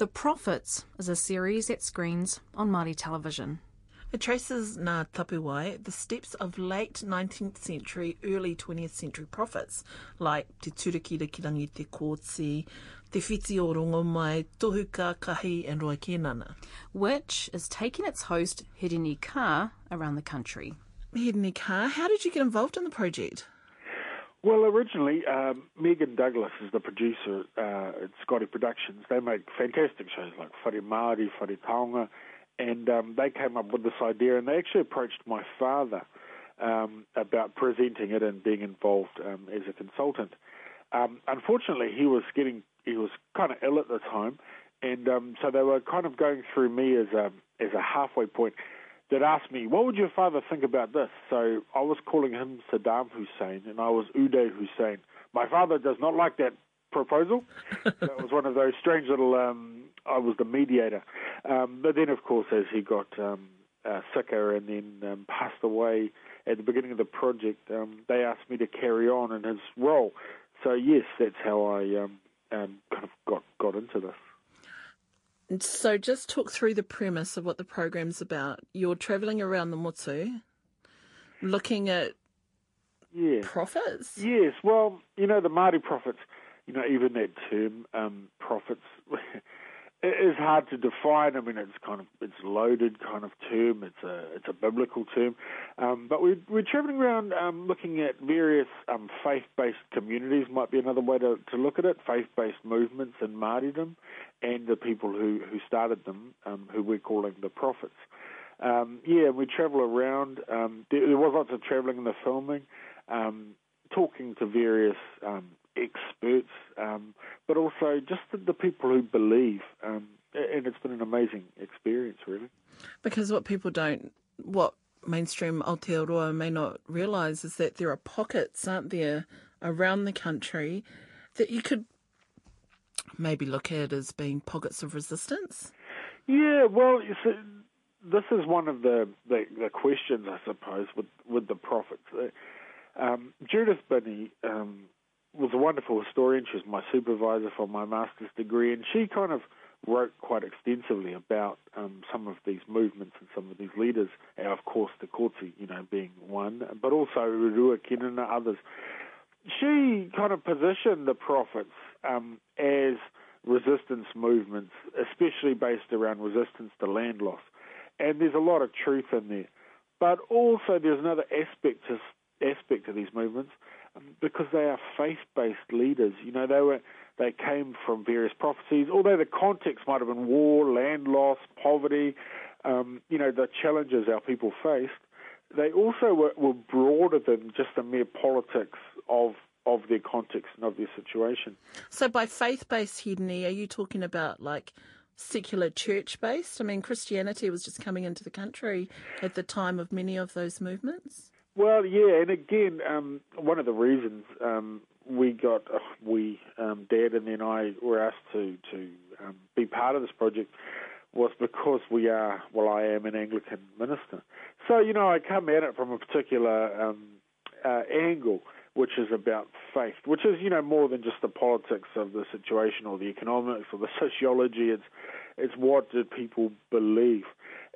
The Prophets is a series that screens on Māori television. It traces Ngā Tapuwai the steps of late 19th century, early 20th century prophets like Te Turakira ki rangi te Kooti, Te Whiti o Rongomai, Tohuka, Kahi and Rua Kenana. which is taking its host, Hirini Kaa, around the country. Kaa, how did you get involved in the project? Well, originally, um, Megan Douglas is the producer uh, at Scottie Productions. They make fantastic shows like Whare Māori, Whare Taonga, and um, they came up with this idea, and they actually approached my father um, about presenting it and being involved um, as a consultant. Um, unfortunately, he was getting he was kind of ill at the time, and um, so they were kind of going through me as a as a halfway point. That asked me, "What would your father think about this?" So I was calling him Saddam Hussein, and I was Uday Hussein. My father does not like that proposal. so it was one of those strange little. Um, I was the mediator, um, but then of course, as he got um, uh, sicker and then um, passed away at the beginning of the project, um, they asked me to carry on in his role. So yes, that's how I um, um, kind of got got into this. So just talk through the premise of what the program's about. You're travelling around the Motu, looking at Yeah. prophets. Yes, well, you know, the Māori prophets, you know, even that term, um, prophets, it is hard to define. I mean, it's kind of, it's loaded kind of term. It's a, it's a biblical term. Um, but we're we're traveling around um, looking at various um, faith-based communities, might be another way to, to look at it, faith-based movements in Māoridom, and the people who, who started them, um, who we're calling the prophets. Um, yeah, we travel around. Um, there, there was lots of travelling in the filming, talking to various experts, um, but also just the, the people who believe. Um, and it's been an amazing experience, really. Because what people don't, what mainstream Aotearoa may not realise is that there are pockets, aren't there, around the country that you could maybe look at as being pockets of resistance. Yeah, well, you see, this is one of the, the, the questions, I suppose, with, with the prophets. Uh, Um, Judith Binney um, was a wonderful historian. She was my supervisor for my master's degree, and she kind of wrote quite extensively about um, some of these movements and some of these leaders, and of course the Kooti, you know, being one, but also Rua Kenana, others. She kind of positioned the prophets um, as resistance movements, especially based around resistance to land loss. And there's a lot of truth in there. But also there's another aspect to aspect of these movements because they are faith-based leaders. You know, they were they came from various prophecies, although the context might have been war, land loss, poverty, um, you know, the challenges our people faced. They also were, were broader than just the mere politics of of their context and of their situation. So by faith-based Hirini, are you talking about like secular church-based? I mean, Christianity was just coming into the country at the time of many of those movements. Well, yeah, and again, um, one of the reasons um, we got, uh, we, um, Dad and then I were asked to to um, be part of this project was because we are, well, I am an Anglican minister. So, you know, I come at it from a particular um, uh, angle, which is about faith, which is, you know, more than just the politics of the situation or the economics or the sociology. It's, it's what do people believe.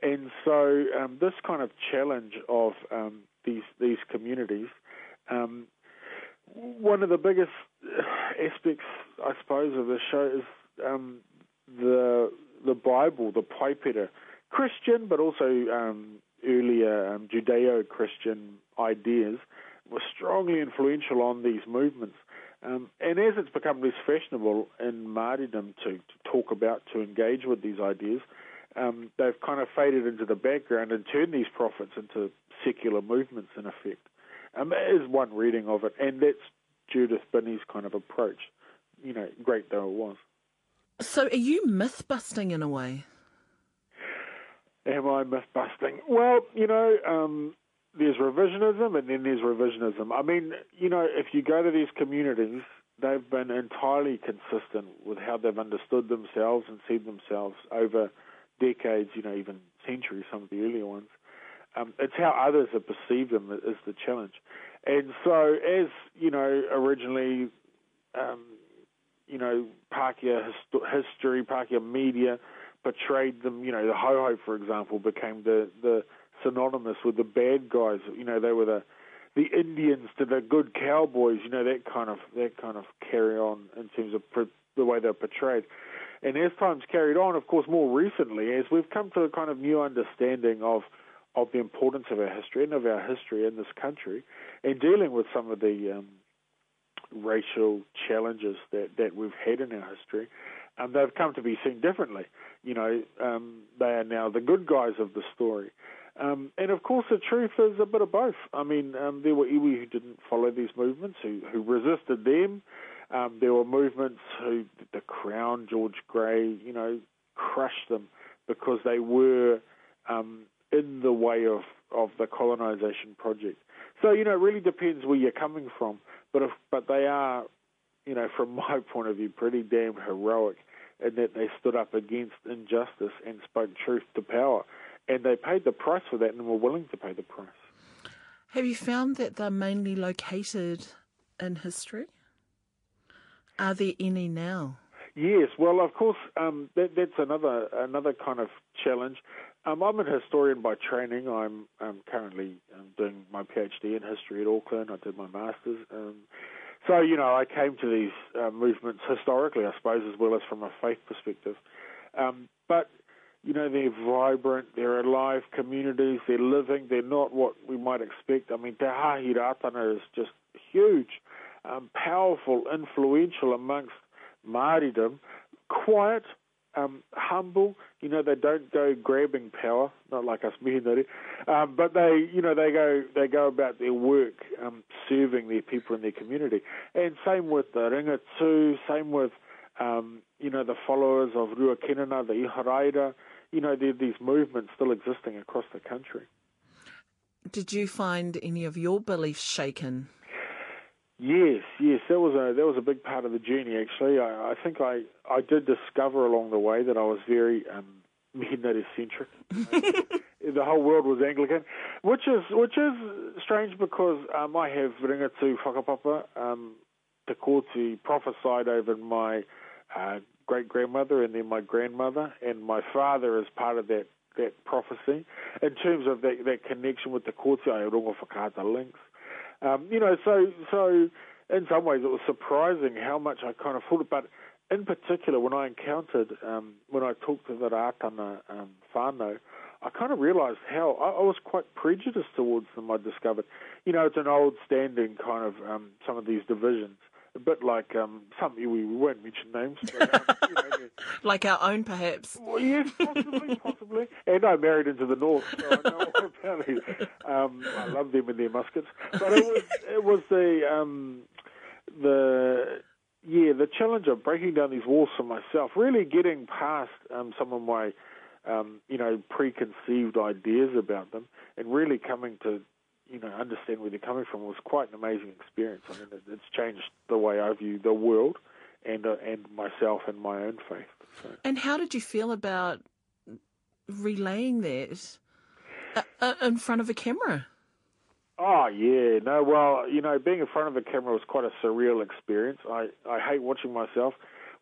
And so um, this kind of challenge of um, these these communities, um, one of the biggest aspects, I suppose, of the show is um, the the Bible, the Paipera, Christian, but also um, earlier um, Judeo-Christian ideas were strongly influential on these movements. Um, and as it's become less fashionable in Māoridom to, to talk about, to engage with these ideas, um, they've kind of faded into the background and turned these prophets into secular movements, in effect. Um, that is one reading of it, and that's Judith Binney's kind of approach, you know, great though it was. So are you myth-busting in a way? Am I myth busting? Well, you know, um, there's revisionism and then there's revisionism. I mean, you know, if you go to these communities, they've been entirely consistent with how they've understood themselves and seen themselves over decades, you know, even centuries, some of the earlier ones. Um, it's how others have perceived them is the challenge. And so, as, you know, originally um, you know, Pākehā hist- history, Pākehā media portrayed them. You know, the Hauhau, for example, became the the synonymous with the bad guys. You know, they were the the Indians to the good cowboys. You know, that kind of that kind of carry on in terms of the way they're portrayed. And as time's carried on, of course, more recently, as we've come to a kind of new understanding of of the importance of our history and of our history in this country, and dealing with some of the um, racial challenges that, that we've had in our history, um, they've come to be seen differently. You know, um, they are now the good guys of the story. Um, and of course, the truth is a bit of both. I mean, um, there were iwi who didn't follow these movements, who, who resisted them. Um, there were movements who, the Crown, George Grey, you know, crushed them because they were um, in the way of, of the colonisation project. So, you know, it really depends where you're coming from. But, if, but they are, you know, from my point of view, pretty damn heroic in that they stood up against injustice and spoke truth to power. And they paid the price for that and were willing to pay the price. Have you found that they're mainly located in history? Are there any now? Yes, well, of course, um, that, that's another another kind of challenge. Um, I'm a historian by training. I'm um, currently um, doing my PhD in history at Auckland. I did my master's. Um, so, you know, I came to these uh, movements historically, I suppose, as well as from a faith perspective. Um, but, you know, they're vibrant, they're alive communities, they're living, they're not what we might expect. I mean, Te Hāhi Rātana is just huge, um, powerful, influential amongst Māoridom, quiet, um, humble. You know, they don't go grabbing power, not like us mihinare, um, but they, you know, they go they go about their work, um, serving their people in their community. And same with the ringatū, same with, um, you know, the followers of Rua Kenana, the Iharaira. You know, there these movements still existing across the country. Did you find any of your beliefs shaken Yes, yes, that was a that was a big part of the journey. Actually, I, I think I I did discover along the way that I was very um, Mihinare centric. the whole world was Anglican, which is which is strange because um, I have ringatu whakapapa. Um, Te Kōti prophesied over my uh, great grandmother and then my grandmother, and my father is part of that that prophecy in terms of that, that connection with the Kōti Aorongo Whakaata links. Um, you know, so so in some ways it was surprising how much I kind of thought it. But in particular, when I encountered, um, when I talked to the Rātana um, whānau, I kind of realised how I, I, was quite prejudiced towards them. I discovered, you know, it's an old standing kind of um, some of these divisions a bit like um, something we, we won't mention names, but, um, like our own, perhaps. Well, yes, possibly, possibly. And I married into the north, so I know all about it. Um, I love them and their muskets, but it was it was the um, the yeah the challenge of breaking down these walls for myself, really getting past um, some of my um, you know preconceived ideas about them, and really coming to you know, understand where they're coming from was quite an amazing experience. I mean, it's changed the way I view the world and uh, and myself and my own faith. So. And how did you feel about relaying that uh, uh, in front of a camera? Oh yeah, no. Well, you know, being in front of a camera was quite a surreal experience. I I hate watching myself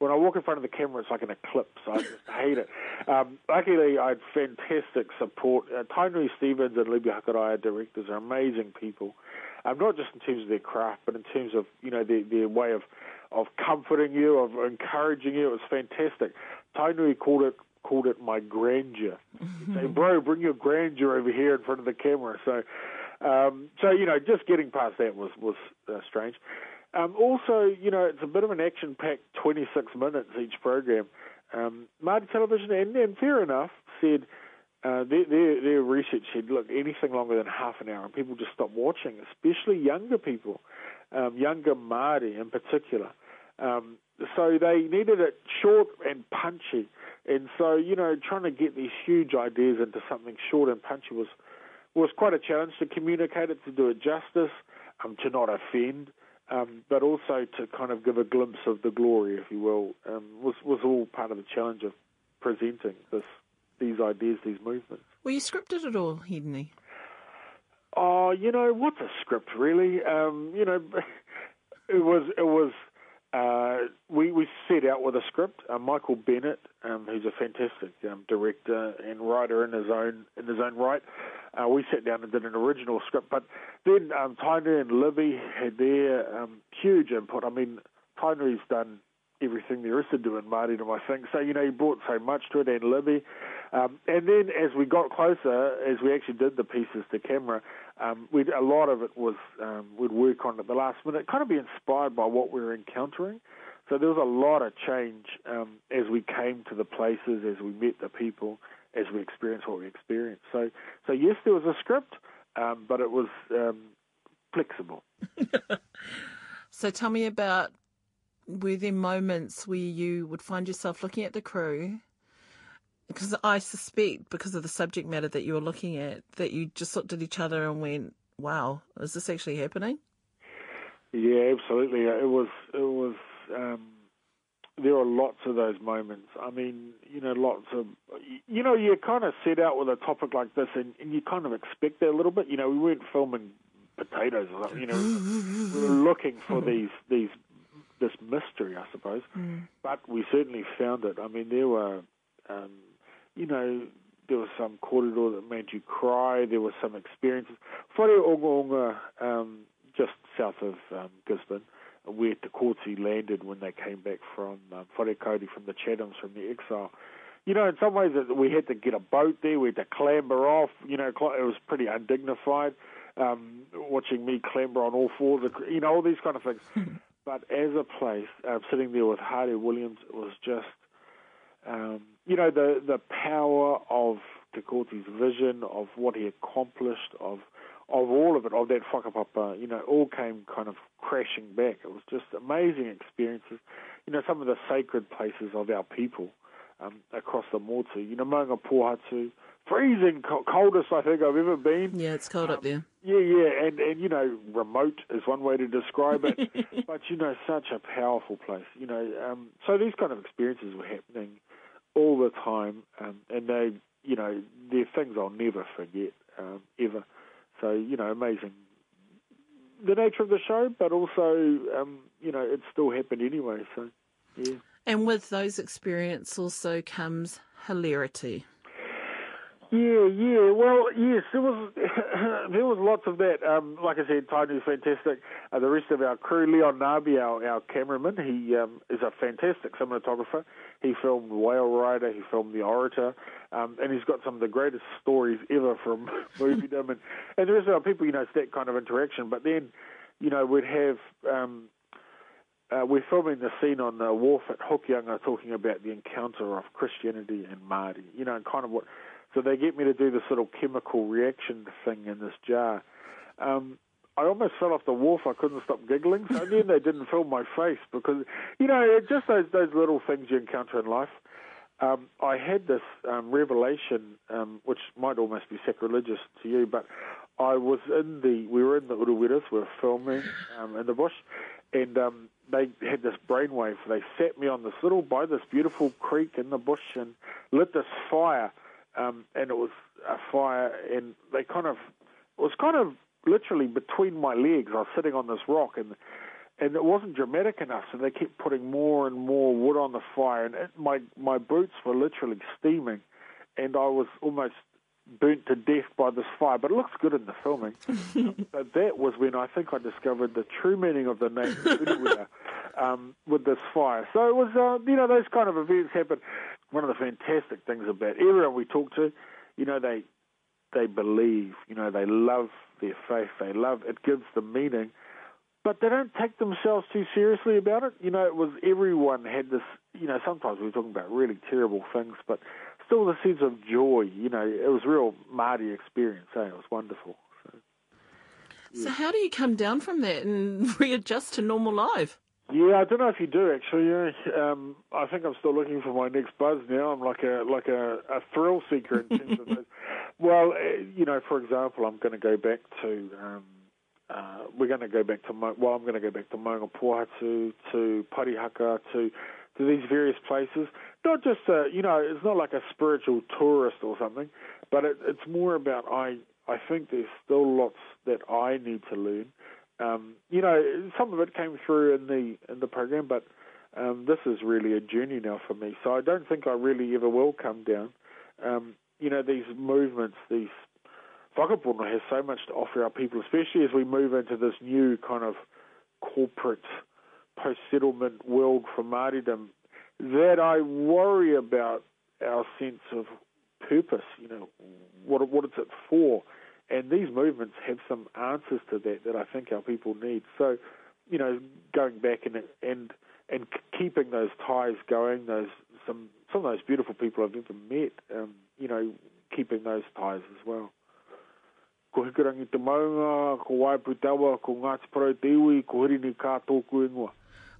when I walk in front of the camera, it's like an eclipse. I just hate it. Um, luckily, I had fantastic support. Uh, Tainui Stevens and Libby Hakaraia directors are amazing people. Um, not just in terms of their craft, but in terms of you know their, their way of of comforting you, of encouraging you. It was fantastic. Tainui called it called it my grandeur. say, bro, bring your grandeur over here in front of the camera. So, um, so you know, just getting past that was was uh, strange. Um, also, you know, it's a bit of an action-packed 26 minutes each program. Um, Māori Television, and, and fair enough, said uh, their, their, their research said, look, anything longer than half an hour, and people just stop watching, especially younger people, um, younger Māori in particular. Um, so they needed it short and punchy. And so, you know, trying to get these huge ideas into something short and punchy was was quite a challenge to communicate it, to do it justice, um, to not offend um, but also to kind of give a glimpse of the glory, if you will, um, was was all part of the challenge of presenting this these ideas, these movements. Were you scripted at all, Hirini? Oh, you know, what's a script really? Um, you know, it was it was uh, we we set out with a script. Uh, Michael Bennett, um, who's a fantastic um, director and writer in his own in his own right, uh, we sat down and did an original script. But then um, Tainui and Libby had their um, huge input. I mean, Tainui's done everything there is to do in Māoridom, I think. So, you know, he brought so much to it, and Libby. Um, and then as we got closer, as we actually did the pieces to camera, um, we'd, a lot of it was um, we'd work on at the last minute, kind of be inspired by what we were encountering. So there was a lot of change um, as we came to the places, as we met the people, as we experienced what we experienced. So, so yes, there was a script, um, but it was um, flexible. so tell me about were there moments where you would find yourself looking at the crew? Because I suspect, because of the subject matter that you were looking at, that you just looked at each other and went, "Wow, is this actually happening?" Yeah, absolutely. It was. It was. Um, there are lots of those moments. I mean, you know, lots of, you know, you kind of set out with a topic like this, and, and you kind of expect that a little bit. You know, we weren't filming potatoes or something. You know, we were looking for these these this mystery, I suppose. Mm. But we certainly found it. I mean, there were, um, you know, there was some corridor that made you cry. There were some experiences. Whare Onga um, just south of um, Gisborne, where Te Kooti landed when they came back from um, Wharekauri from the Chathams, from the exile. You know, in some ways we had to get a boat there. We had to clamber off. You know, it was pretty undignified. Um, watching me clamber on all fours, you know, all these kind of things. But as a place, uh, sitting there with Hardy Williams, it was just, um, you know, the the power of Te vision, of what he accomplished, of of all of it, of that whakapapa, you know, all came kind of crashing back. It was just amazing experiences. You know, some of the sacred places of our people um, across the Motu. You know, Maunga Pohatu, freezing coldest I think I've ever been. Yeah, it's cold um, up there. Yeah, yeah, and and you know, remote is one way to describe it, but you know, such a powerful place. You know, um, so these kind of experiences were happening all the time, um, and they, you know, they're things I'll never forget um, ever. So you know, amazing. The nature of the show, but also, um, you know, it still happened anyway. So, yeah. And with those experiences also comes hilarity. Yeah, yeah. Well, yes, there was there was lots of that. Um, like I said, Tainui's fantastic. Uh, the rest of our crew, Leon Narbey, our, our cameraman, he um, is a fantastic cinematographer. He filmed Whale Rider, he filmed The Orator, um, and he's got some of the greatest stories ever from moviedom. and, and the rest of our people, you know, it's that kind of interaction. But then, you know, we'd have um, uh, we're filming the scene on the wharf at Hokianga talking about the encounter of Christianity and Māori, you know, and kind of what so they get me to do this little chemical reaction thing in this jar. Um, I almost fell off the wharf. I couldn't stop giggling. So then they didn't film my face because, you know, just those those little things you encounter in life. Um, I had this um, revelation, um, which might almost be sacrilegious to you, but I was in the we were in the Ureweras, we were filming um, in the bush, and um, they had this brainwave. They sat me on this little by this beautiful creek in the bush and lit this fire um, and it was a fire, and they kind of it was kind of literally between my legs. I was sitting on this rock, and and it wasn't dramatic enough, so they kept putting more and more wood on the fire, and it, my my boots were literally steaming, and I was almost burnt to death by this fire. But it looks good in the filming. so that was when I think I discovered the true meaning of the name um, with this fire. So it was, uh, you know, those kind of events happen one of the fantastic things about everyone we talk to, you know, they they believe, you know, they love their faith, they love it gives them meaning, but they don't take themselves too seriously about it. You know, it was everyone had this. You know, sometimes we were talking about really terrible things, but still the sense of joy. You know, it was real Māori experience. Eh? It was wonderful. So, yeah. so how do you come down from that and readjust to normal life? Yeah, I don't know if you do actually. Yeah. Um, I think I'm still looking for my next buzz now. I'm like a like a, a thrill seeker in terms of this. Well, uh, you know, for example, I'm going to go back to. Um, uh, we're going to go back to well, I'm going to go back to Maunga Pohatu, to Parihaka, to to these various places. Not just a, you know, it's not like a spiritual tourist or something, but it, it's more about I. I think there's still lots that I need to learn Um, you know, some of it came through in the in the program, but um, this is really a journey now for me. So I don't think I really ever will come down. Um, you know, these movements, these whakapono has so much to offer our people, especially as we move into this new kind of corporate post-settlement world for Māoridom, that I worry about our sense of purpose. You know, what what is it for? And these movements have some answers to that that I think our people need. So, you know, going back and and and keeping those ties going, those some some of those beautiful people I've never met, um, you know, keeping those ties as well. Ko te maunga, ko waiputawa, ko Ngāti iwi, ko hirini kā tōku ingoa.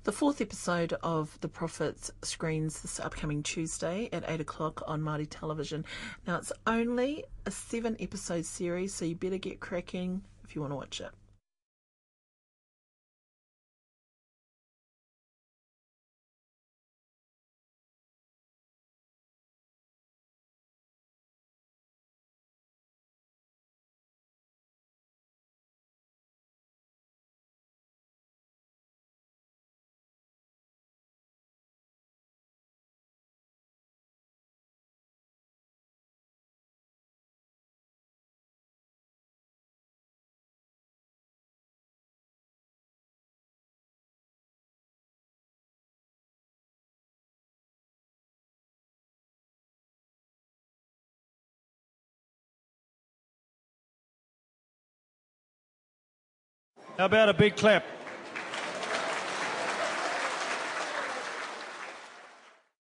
The fourth episode of The Prophets screens this upcoming Tuesday at 8 o'clock on Māori television. Now, it's only a seven episode series, so you better get cracking if you want to watch it. How about a big clap